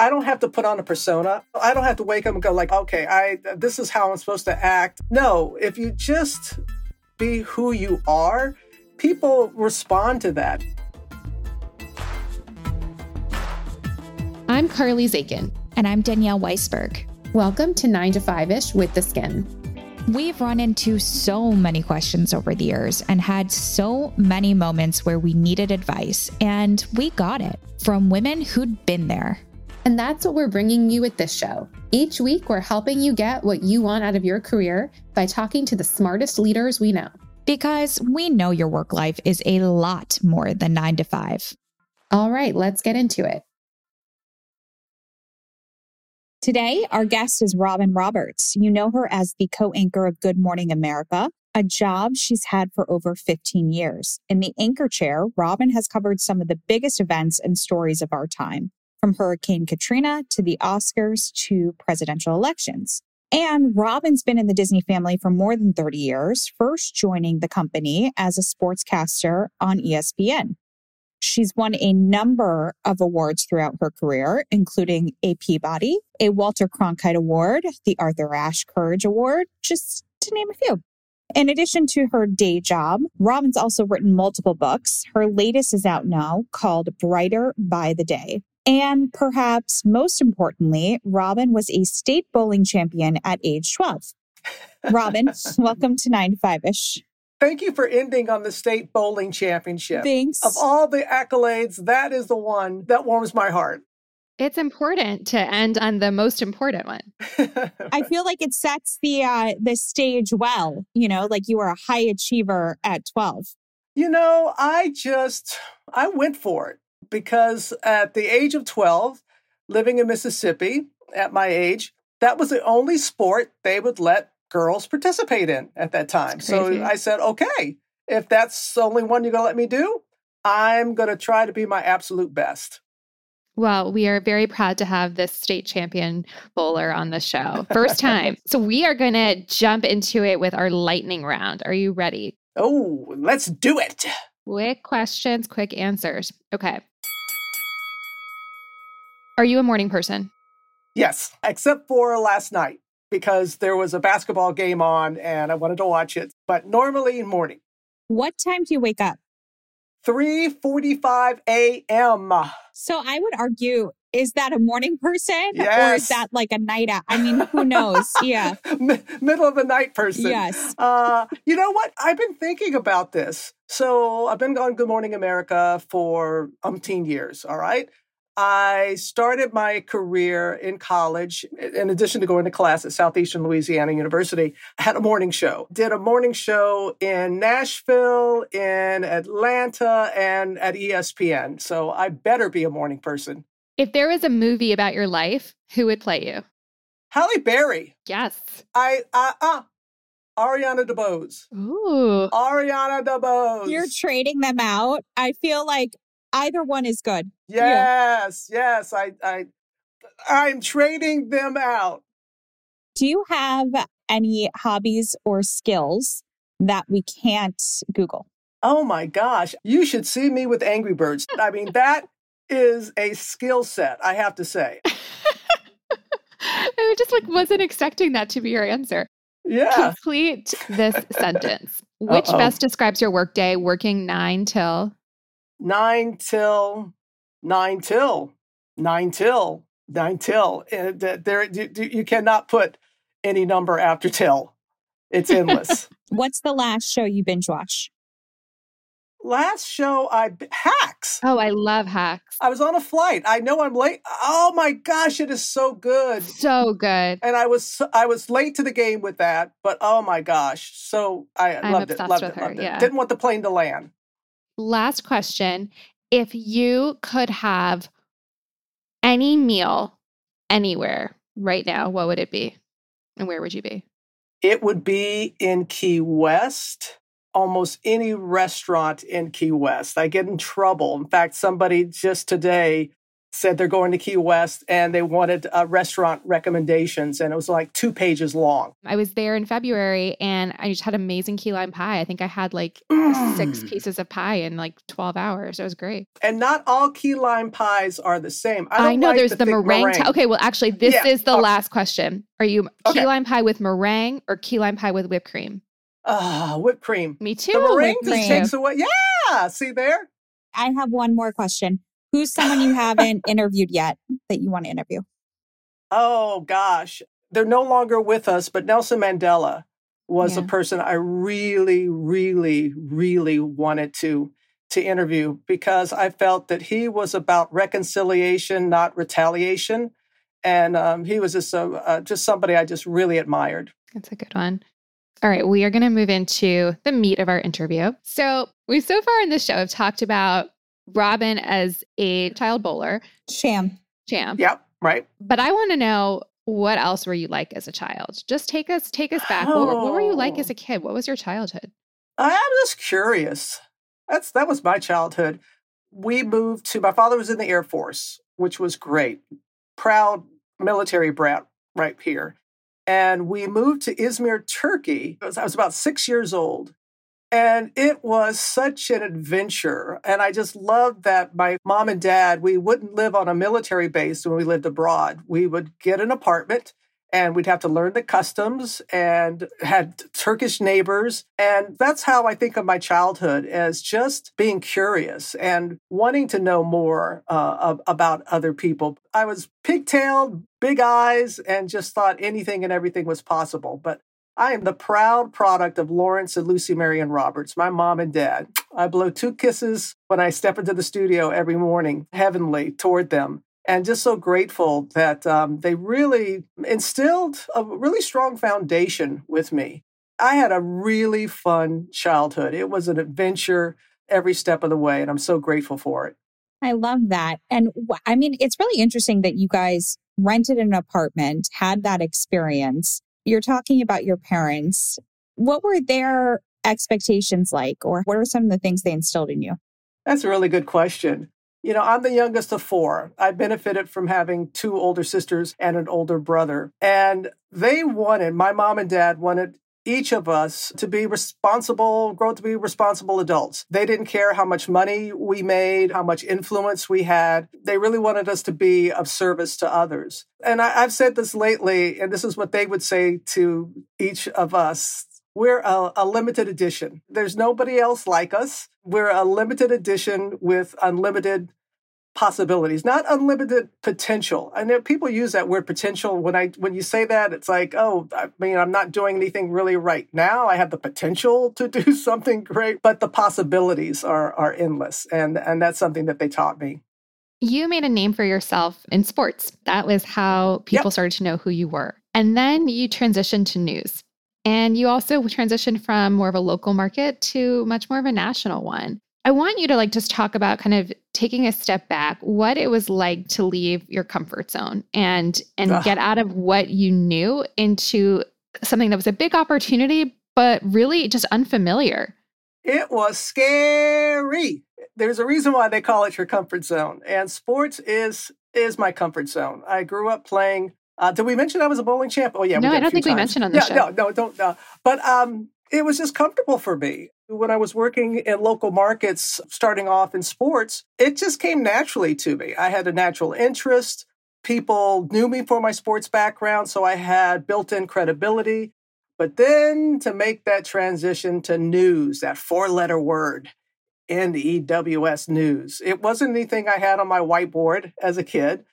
I don't have to put on a persona. I don't have to wake up and go like, okay, I this is how I'm supposed to act. No, if you just be who you are, people respond to that. I'm Carly Zakin. And I'm Danielle Weisberg. Welcome to 9 to 5 ish with the Skimm. We've run into so many questions over the years and had so many moments where we needed advice, and we got it from women who'd been there. And that's what we're bringing you with this show. Each week, we're helping you get what you want out of your career by talking to the smartest leaders we know. Because we know your work life is a lot more than nine to five. All right, let's get into it. Today, our guest is Robin Roberts. You know her as the co anchor of Good Morning America, a job she's had for over 15 years. In the anchor chair, Robin has covered some of the biggest events and stories of our time from Hurricane Katrina to the Oscars to presidential elections. And Robin's been in the Disney family for more than 30 years, first joining the company as a sportscaster on ESPN. She's won a number of awards throughout her career, including a Peabody, a Walter Cronkite Award, the Arthur Ashe Courage Award, just to name a few. In addition to her day job, Robin's also written multiple books. Her latest is out now called Brighter by the Day. And perhaps most importantly, Robin was a state bowling champion at age 12. Robin, welcome to 9 to 5 ish. Thank you for ending on the state bowling championship. Thanks. Of all the accolades, that is the one that warms my heart. It's important to end on the most important one. I feel like it sets the uh, the stage well. You know, like you were a high achiever at 12. You know, I just I went for it because at the age of 12, living in Mississippi at my age, that was the only sport they would let girls participate in at that time. So I said, okay, if that's the only one you're going to let me do, I'm going to try to be my absolute best. Well, we are very proud to have this state champion bowler on the show. First time. so we are going to jump into it with our lightning round. Are you ready? Oh, let's do it. Quick questions, quick answers. Okay. Are you a morning person? Yes, except for last night because there was a basketball game on and I wanted to watch it, but normally morning. What time do you wake up? 3:45 a.m. So I would argue is that a morning person yes. or is that like a night out? I mean, who knows? Yeah. Middle of the night person. Yes. Uh, you know what? I've been thinking about this. So I've been on Good Morning America for umpteen years. All right. I started my career in college, in addition to going to class at Southeastern Louisiana University, I had a morning show. Did a morning show in Nashville, in Atlanta, and at ESPN. So I better be a morning person. If there was a movie about your life, who would play you? Halle Berry. Yes. I, uh, uh, Ariana DeBose. Ooh. Ariana DeBose. You're trading them out. I feel like either one is good. Yes, yeah. yes. I, I, I'm trading them out. Do you have any hobbies or skills that we can't Google? Oh my gosh. You should see me with Angry Birds. I mean, that is a skill set, I have to say. I just like wasn't expecting that to be your answer. Yeah. Complete this sentence. Uh Which Uh-oh. best describes your workday working nine till? Nine till, nine till, nine till, nine till. Eh, and There, you cannot put any number after till. It's endless. What's the last show you binge watch? last show I hacks. Oh, I love hacks. I was on a flight. I know I'm late. Oh my gosh, it is so good. So good. And I was I was late to the game with that, but oh my gosh. So I I'm loved it. Loved it. Her, loved yeah. it. Didn't want the plane to land. Last question. If you could have any meal anywhere right now, what would it be? And where would you be? It would be in Key West almost any restaurant in Key West. I get in trouble. In fact, somebody just today said they're going to Key West and they wanted uh, restaurant recommendations. And it was like two pages long. I was there in February and I just had amazing key lime pie. I think I had like six Mm. pieces of pie in like 12 hours. It was great. And not all key lime pies are the same. I, I, don't know like there's the the thick meringue. ti- okay, well, actually, this Yeah, is the oh. last question. Are you Okay. key lime pie with meringue or key lime pie with whipped cream? Ah, whipped cream. Me too. The meringue just takes away. Yeah, see there? I have one more question. Who's someone you haven't interviewed yet that you want to interview? Oh gosh, they're no longer with us, but Nelson Mandela was a person I really, really, really wanted to to interview because I felt that he was about reconciliation, not retaliation, and um, he was just a, uh, just somebody I just really admired. That's a good one. All right, we are going to move into the meat of our interview. So, we so far in this show have talked about Robin as a child bowler, Sham. champ. Yep, right. But I want to know what else were you like as a child? Just take us take us back. What, were- what were you like Oh. as a oh. kid? What was your childhood? I'm just curious. That's that was my childhood. We moved to my father was in the Air Force, which was great. Proud military brat right here. And we moved to Izmir, Turkey. I was, I was about six years old. And it was such an adventure. And I just loved that my mom and dad, we wouldn't live on a military base when we lived abroad. We would get an apartment and we'd have to learn the customs and had Turkish neighbors. And that's how I think of my childhood as just being curious and wanting to know more uh, about other people. I was pigtailed, big eyes, and just thought anything and everything was possible. But I am the proud product of Lawrence and Lucy Marion Roberts, my mom and dad. I blow two kisses when I step into the studio every morning, heavenly toward them and just so grateful that um, they really instilled a really strong foundation with me. I had a really fun childhood. It was an adventure every step of the way, and I'm so grateful for it. I love that. And I mean, it's really interesting that you guys rented an apartment, had that experience. You're talking about your parents. What were their expectations like, or what are some of the things they instilled in you? That's a really good question. You know, I'm the youngest of four. I benefited from having two older sisters and an older brother. And they wanted, my mom and dad wanted each of us to be responsible, grow to be responsible adults. They didn't care how much money we made, how much influence we had. They really wanted us to be of service to others. And I, I've said this lately, and this is what they would say to each of us. We're a, a limited edition. There's nobody else like us. We're a limited edition with unlimited possibilities, not unlimited potential. I know people use that word potential when I when you say that, it's like, oh, I mean, I'm not doing anything really right now. I have the potential to do something great, but the possibilities are are endless, and and that's something that they taught me. You made a name for yourself in sports. That was how people started to know who you were. And then you transitioned to news. And you also transitioned from more of a local market to much more of a national one. I want you to like just talk about kind of taking a step back, what it was like to leave your comfort zone and and Ugh. get out of what you knew into something that was a big opportunity but really just unfamiliar. It was scary. There's a reason why they call it your comfort zone, and sports is is my comfort zone. I grew up playing. Uh, did we mention I was a bowling champ? Oh yeah, we No, did I don't think we mentioned on the yeah, show. No, no, don't. Uh, but um, it was just comfortable for me when I was working in local markets, starting off in sports. It just came naturally to me. I had a natural interest. People knew me for my sports background, so I had built-in credibility. But then to make that transition to news, that four-letter word, N-E-W-S news, it wasn't anything I had on my whiteboard as a kid.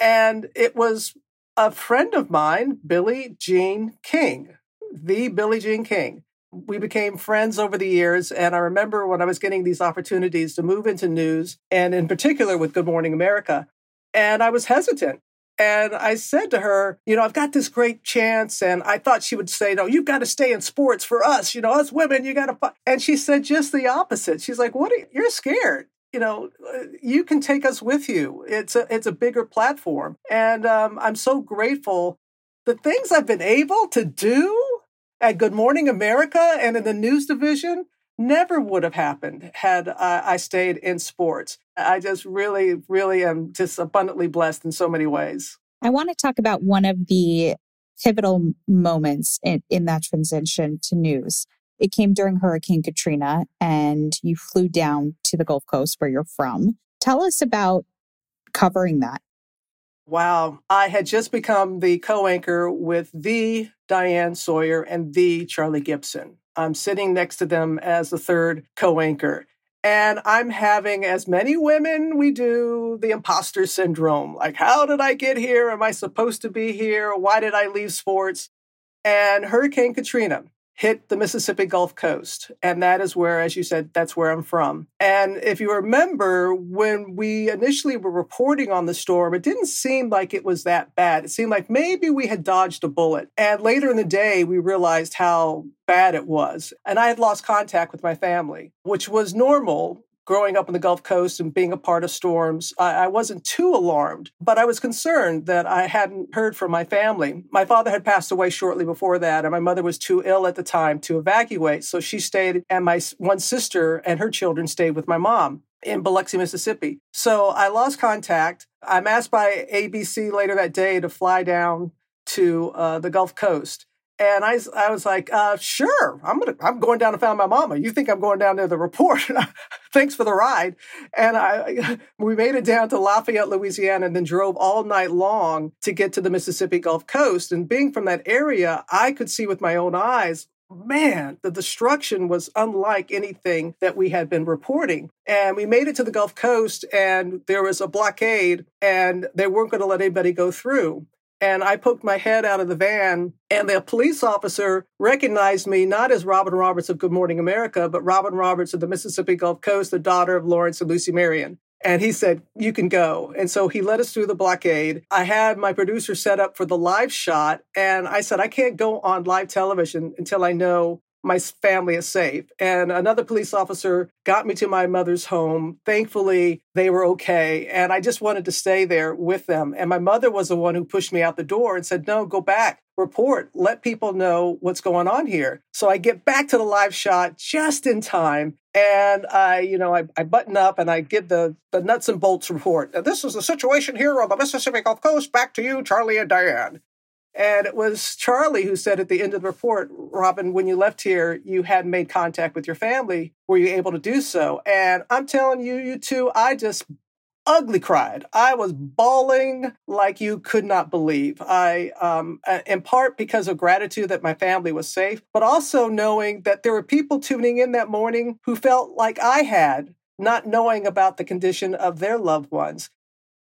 And it was a friend of mine, Billie Jean King, the Billie Jean King. We became friends over the years. And I remember when I was getting these opportunities to move into news, and in particular with Good Morning America, and I was hesitant. And I said to her, you know, I've got this great chance. And I thought she would say, no, you've got to stay in sports for us. You know, us women, you got to. Fight. And she said just the opposite. She's like, what? You? You're scared you know, uh, you can take us with you. It's a it's a bigger platform, and um, I'm so grateful. The things I've been able to do at Good Morning America and in the news division, never would have happened had uh, I stayed in sports. I just really, really am just abundantly blessed in so many ways. I want to talk about one of the pivotal moments in, in that transition to news. It came during Hurricane Katrina, and you flew down to the Gulf Coast where you're from. Tell us about covering that. Wow. I had just become the co anchor with the Diane Sawyer and the Charlie Gibson. I'm sitting next to them as the third co anchor. And I'm having, as many women we do, the imposter syndrome. Like, how did I get here? Am I supposed to be here? Why did I leave sports? And Hurricane Katrina hit the Mississippi Gulf Coast. And that is where, as you said, that's where I'm from. And if you remember, when we initially were reporting on the storm, it didn't seem like it was that bad. It seemed like maybe we had dodged a bullet. And later in the day, we realized how bad it was. And I had lost contact with my family, which was normal growing up on the Gulf Coast and being a part of storms, I, I, wasn't too alarmed, but I was concerned that I hadn't heard from my family. My father had passed away shortly before that, and my mother was too ill at the time to evacuate. So she stayed, and my one sister and her children stayed with my mom in Biloxi, Mississippi. So I lost contact. I'm asked by ABC later that day to fly down to uh, the Gulf Coast. And I, I was like, uh, sure, I'm gonna, I'm going down to find my mama. You think I'm going down there to report? Thanks for the ride. And I, we made it down to Lafayette, Louisiana, and then drove all night long to get to the Mississippi Gulf Coast. And being from that area, I could see with my own eyes man, the destruction was unlike anything that we had been reporting. And we made it to the Gulf Coast, and there was a blockade, and they weren't going to let anybody go through. And I poked my head out of the van, and the police officer recognized me not as Robin Roberts of Good Morning America, but Robin Roberts of the Mississippi Gulf Coast, the daughter of Lawrence and Lucy Marion. And he said, You can go. And so he led us through the blockade. I had my producer set up for the live shot. And I said, I can't go on live television until I know my family is safe. And another police officer got me to my mother's home. Thankfully, they were okay. And I just wanted to stay there with them. And my mother was the one who pushed me out the door and said, No, go back, report, let people know what's going on here. So I get back to the live shot just in time. And I, you know, I, I button up and I give the, the nuts and bolts report. Now, this is the situation here on the Mississippi Gulf Coast. Back to you, Charlie and Diane. And it was Charlie who said at the end of the report, Robin, when you left here, you hadn't made contact with your family. Were you able to do so? And I'm telling you, you two, I just ugly cried. I was bawling like you could not believe. I, um, in part because of gratitude that my family was safe, but also knowing that there were people tuning in that morning who felt like I had, not knowing about the condition of their loved ones.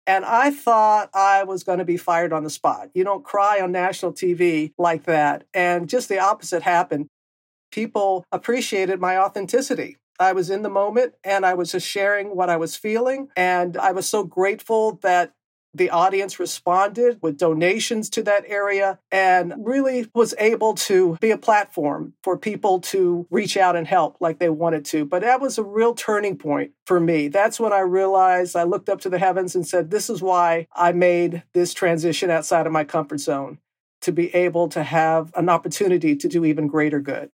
And I thought I was going to be fired on the spot. You don't cry on national TV like that. And just the opposite happened. People appreciated my authenticity. I was in the moment and I was just sharing what I was feeling. And I was so grateful that the audience responded with donations to that area and really was able to be a platform for people to reach out and help like they wanted to. But that was a real turning point for me. That's when I realized I looked up to the heavens and said, This is why I made this transition outside of my comfort zone to be able to have an opportunity to do even greater good.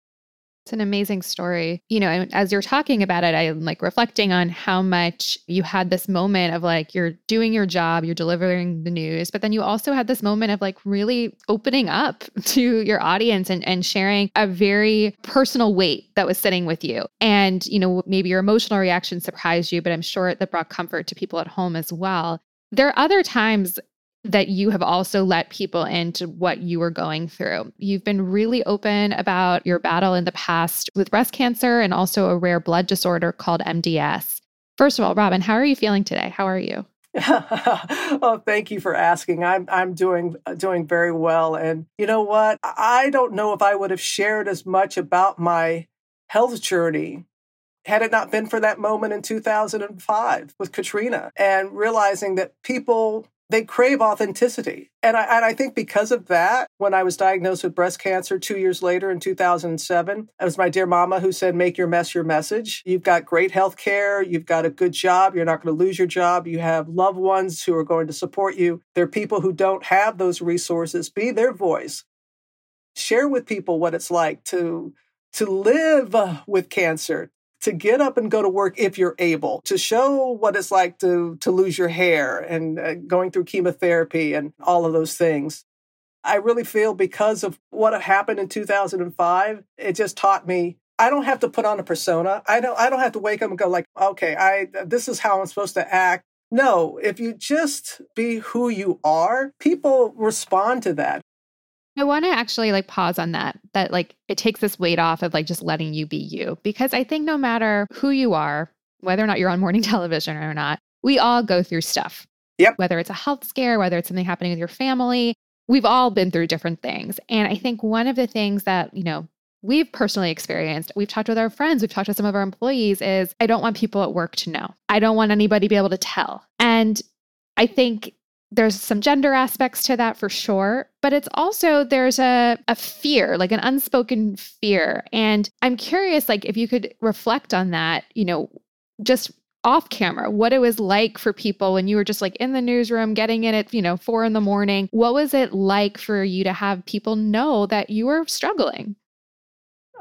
It's an amazing story. You know, and as you're talking about it, I'm like reflecting on how much you had this moment of like you're doing your job, you're delivering the news, but then you also had this moment of like really opening up to your audience and, and sharing a very personal weight that was sitting with you. And, you know, maybe your emotional reaction surprised you, but I'm sure that brought comfort to people at home as well. There are other times that you have also let people into what you were going through. You've been really open about your battle in the past with breast cancer and also a rare blood disorder called MDS. First of all, Robin, how are you feeling today? How are you? oh, thank you for asking. I'm I'm doing doing very well, and you know what? I don't know if I would have shared as much about my health journey had it not been for that moment in 2005 with Katrina and realizing that people they crave authenticity. And I, and I think because of that, when I was diagnosed with breast cancer two years later in 2007, it was my dear mama who said, Make your mess your message. You've got great health care. You've got a good job. You're not going to lose your job. You have loved ones who are going to support you. There are people who don't have those resources. Be their voice. Share with people what it's like to to live with cancer, to get up and go to work if you're able, to show what it's like to, to lose your hair and uh, going through chemotherapy and all of those things. I really feel because of what happened in 2005, it just taught me I don't have to put on a persona. I don't I don't have to wake up and go like, okay, I this is how I'm supposed to act. No, if you just be who you are, people respond to that. I want to actually like pause on that, that like it takes this weight off of like just letting you be you. Because I think no matter who you are, whether or not you're on morning television or not, we all go through stuff. Yep. Whether it's a health scare, whether it's something happening with your family, we've all been through different things. And I think one of the things that, you know, we've personally experienced, we've talked with our friends, we've talked with some of our employees, is I don't want people at work to know. I don't want anybody to be able to tell. And I think there's some gender aspects to that for sure, but it's also there's a, a fear, like an unspoken fear. And I'm curious, like, if you could reflect on that, you know, just off camera, what it was like for people when you were just like in the newsroom, getting in at, you know, four in the morning. What was it like for you to have people know that you were struggling?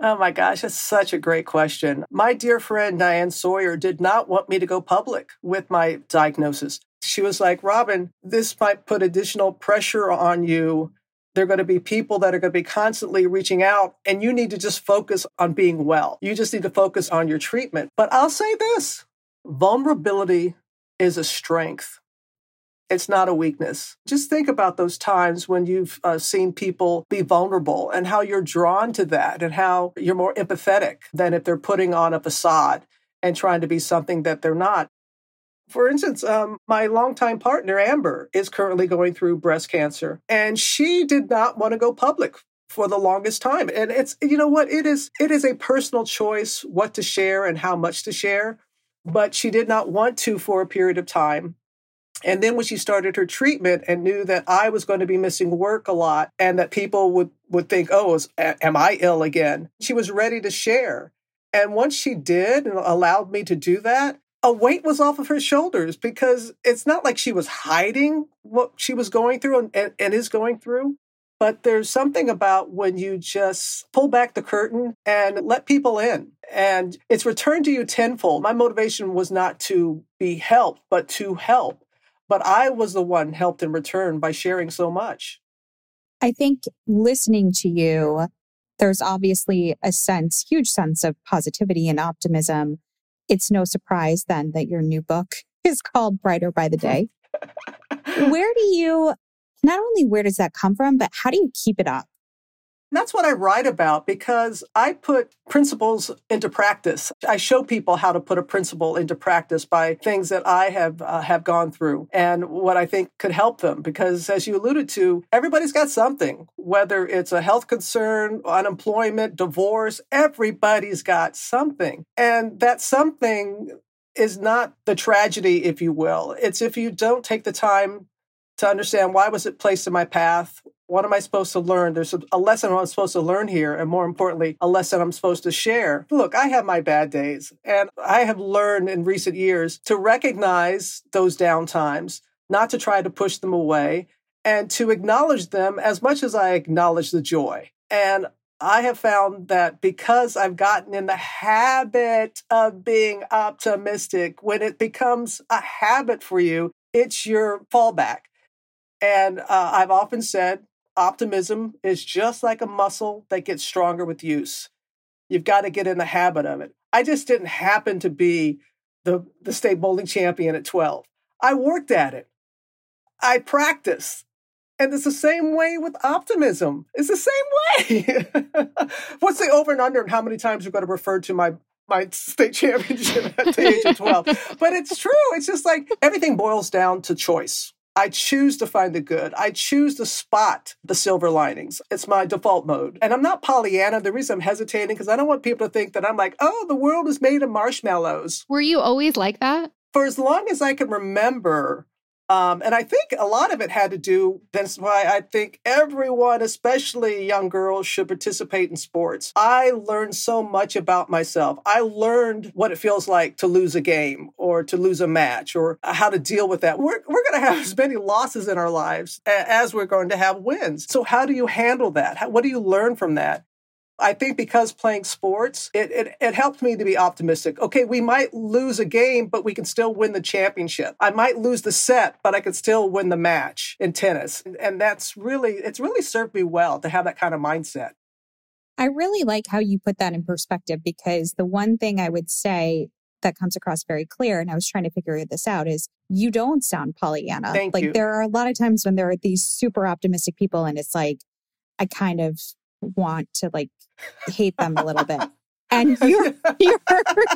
Oh my gosh, that's such a great question. My dear friend Diane Sawyer did not want me to go public with my diagnosis. She was like, Robin, this might put additional pressure on you. There are going to be people that are going to be constantly reaching out, and you need to just focus on being well. You just need to focus on your treatment. But I'll say this vulnerability is a strength. It's not a weakness. Just think about those times when you've uh, seen people be vulnerable and how you're drawn to that and how you're more empathetic than if they're putting on a facade and trying to be something that they're not. For instance, um, my longtime partner, Amber, is currently going through breast cancer, and she did not want to go public for the longest time. And it's, you know what, it is, it is a personal choice what to share and how much to share, but she did not want to for a period of time. And then when she started her treatment and knew that I was going to be missing work a lot and that people would, would think, oh, is, am I ill again? She was ready to share. And once she did and allowed me to do that, a weight was off of her shoulders because it's not like she was hiding what she was going through and, and, and, is going through. But there's something about when you just pull back the curtain and let people in, and it's returned to you tenfold. My motivation was not to be helped, but to help. But I was the one helped in return by sharing so much. I think listening to you, there's obviously a sense, huge sense of positivity and optimism it's no surprise then that your new book is called Brighter by the Day. where do you, not only where does that come from, but how do you keep it up? That's what I write about because I put principles into practice. I show people how to put a principle into practice by things that I have uh, have gone through and what I think could help them. Because as you alluded to, everybody's got something, whether it's a health concern, unemployment, divorce, everybody's got something. And that something is not the tragedy, if you will. It's if you don't take the time to understand why was it placed in my path what am I supposed to learn? There's a, lesson I'm supposed to learn here, and more importantly, a lesson I'm supposed to share. Look, I have my bad days, and I have learned in recent years to recognize those down times, not to try to push them away, and to acknowledge them as much as I acknowledge the joy. And I have found that because I've gotten in the habit of being optimistic, when it becomes a habit for you, it's your fallback. And uh, I've often said, optimism is just like a muscle that gets stronger with use. You've got to get in the habit of it. I just didn't happen to be the, the state bowling champion at 12. I worked at it. I practiced. And it's the same way with optimism. It's the same way. What's the over and under and how many times you're going to refer to my my state championship at the age of 12? but it's true. It's just like everything boils down to choice. I choose to find the good. I choose to spot the silver linings. It's my default mode. And I'm not Pollyanna. The reason I'm hesitating because I don't want people to think that I'm like, oh, the world is made of marshmallows. Were you always like that? For as long as I can remember, um, and I think a lot of it had to do, that's why I think everyone, especially young girls, should participate in sports. I learned so much about myself. I learned what it feels like to lose a game or to lose a match or how to deal with that. We're, we're going to have as many losses in our lives as we're going to have wins. So, how do you handle that? How, what do you learn from that? I think because playing sports, it, it, it helped me to be optimistic. Okay, we might lose a game, but we can still win the championship. I might lose the set, but I could still win the match in tennis. And that's really, it's really served me well to have that kind of mindset. I really like how you put that in perspective because the one thing I would say that comes across very clear, and I was trying to figure this out, is you don't sound Pollyanna. Thank like you. there are a lot of times when there are these super optimistic people, and it's like I kind of want to like hate them a little bit. And your your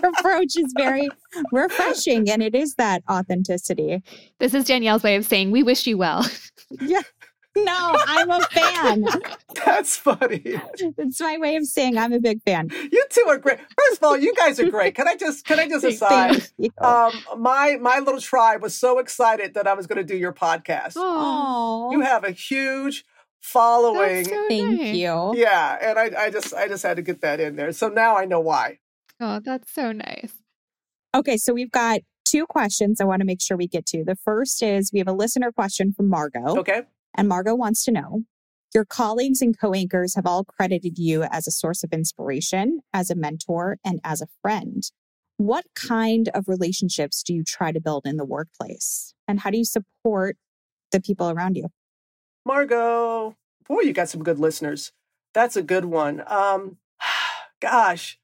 approach is very refreshing, and it is that authenticity. This is Danielle's way of saying we wish you well. Yeah. No, I'm a fan. That's funny. It's my way of saying I'm a big fan. You two are great. First of all, you guys are great. Can I just can I just aside? Um, my my little tribe was so excited that I was going to do your podcast. Oh, Oh, You have a huge following. that's so thank nice. you. Yeah, and I, I just I just had to get that in there. So now I know why. Oh, that's so nice. Okay, so we've got two questions I want to make sure we get to. The first is we have a listener question from Margot, Okay. and Margot wants to know Your colleagues and co anchors have all credited you as a source of inspiration, as a mentor, and as a friend. What kind of relationships do you try to build in the workplace? And how do you support the people around you? Margot, boy, you got some good listeners. That's a good one. Um, gosh,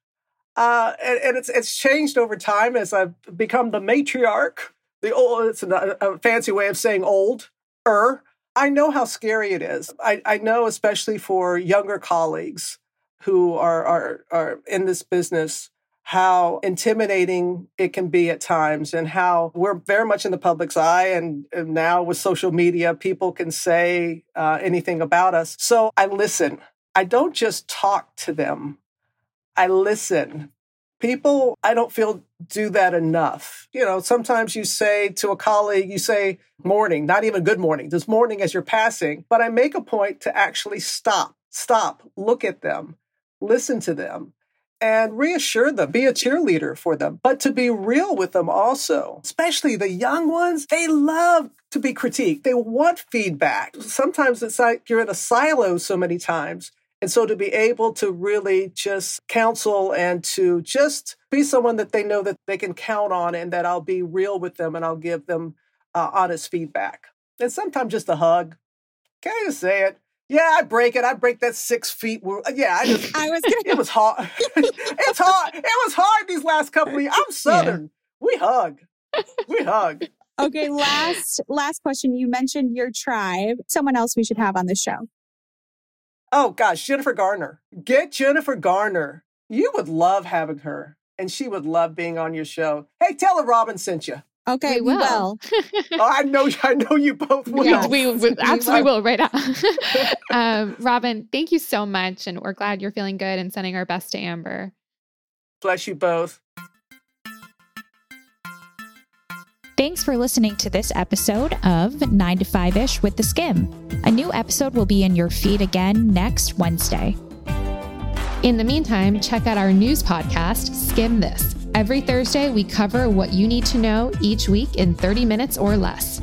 uh, and, and it's it's changed over time as I've become the matriarch. The old, it's a, a fancy way of saying old. Er, I know how scary it is. I, I know, especially for younger colleagues who are are are in this business, how intimidating it can be at times and how we're very much in the public's eye and, and now with social media people can say uh, anything about us. So i listen. I don't just talk to them. I listen. People i don't feel do that enough. You know sometimes you say to a colleague you say morning not even good morning just morning as you're passing. But i make a point to actually stop stop look at them listen to them and reassure them, be a cheerleader for them, but to be real with them also. Especially the young ones, they love to be critiqued. They want feedback. Sometimes it's like you're in a silo so many times. And so to be able to really just counsel and to just be someone that they know that they can count on and that I'll be real with them and I'll give them uh, honest feedback. And sometimes just a hug. Can I just say it? Yeah, I break it. I break that six feet. rule. Uh, yeah, I just I was gonna it was hard. it's hard. It was hard these last couple of years. I'm Southern. We hug. We hug. Okay, last last question. You mentioned your tribe. Someone else we should have on the show. Oh gosh, Jennifer Garner. Get Jennifer Garner. You would love having her, and she would love being on your show. Hey, tell her Robin sent you. Okay, We we will. Oh, I know. I know you both will. Yes. we, we absolutely will. will right now. um, Robin, thank you so much. And we're glad you're feeling good and sending our best to Amber. Bless you both. Thanks for listening to this episode of 9 to 5 ish with the Skimm. A new episode will be in your feed again next Wednesday. In the meantime, check out our news podcast, Skimm This. Every Thursday, we cover what you need to know each week in 30 minutes or less.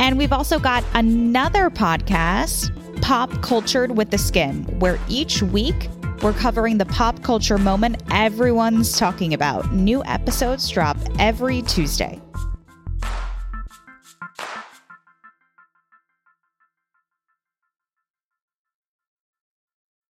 And we've also got another podcast, Pop Cultured with the Skimm, where each week we're covering the pop culture moment everyone's talking about. New episodes drop every Tuesday.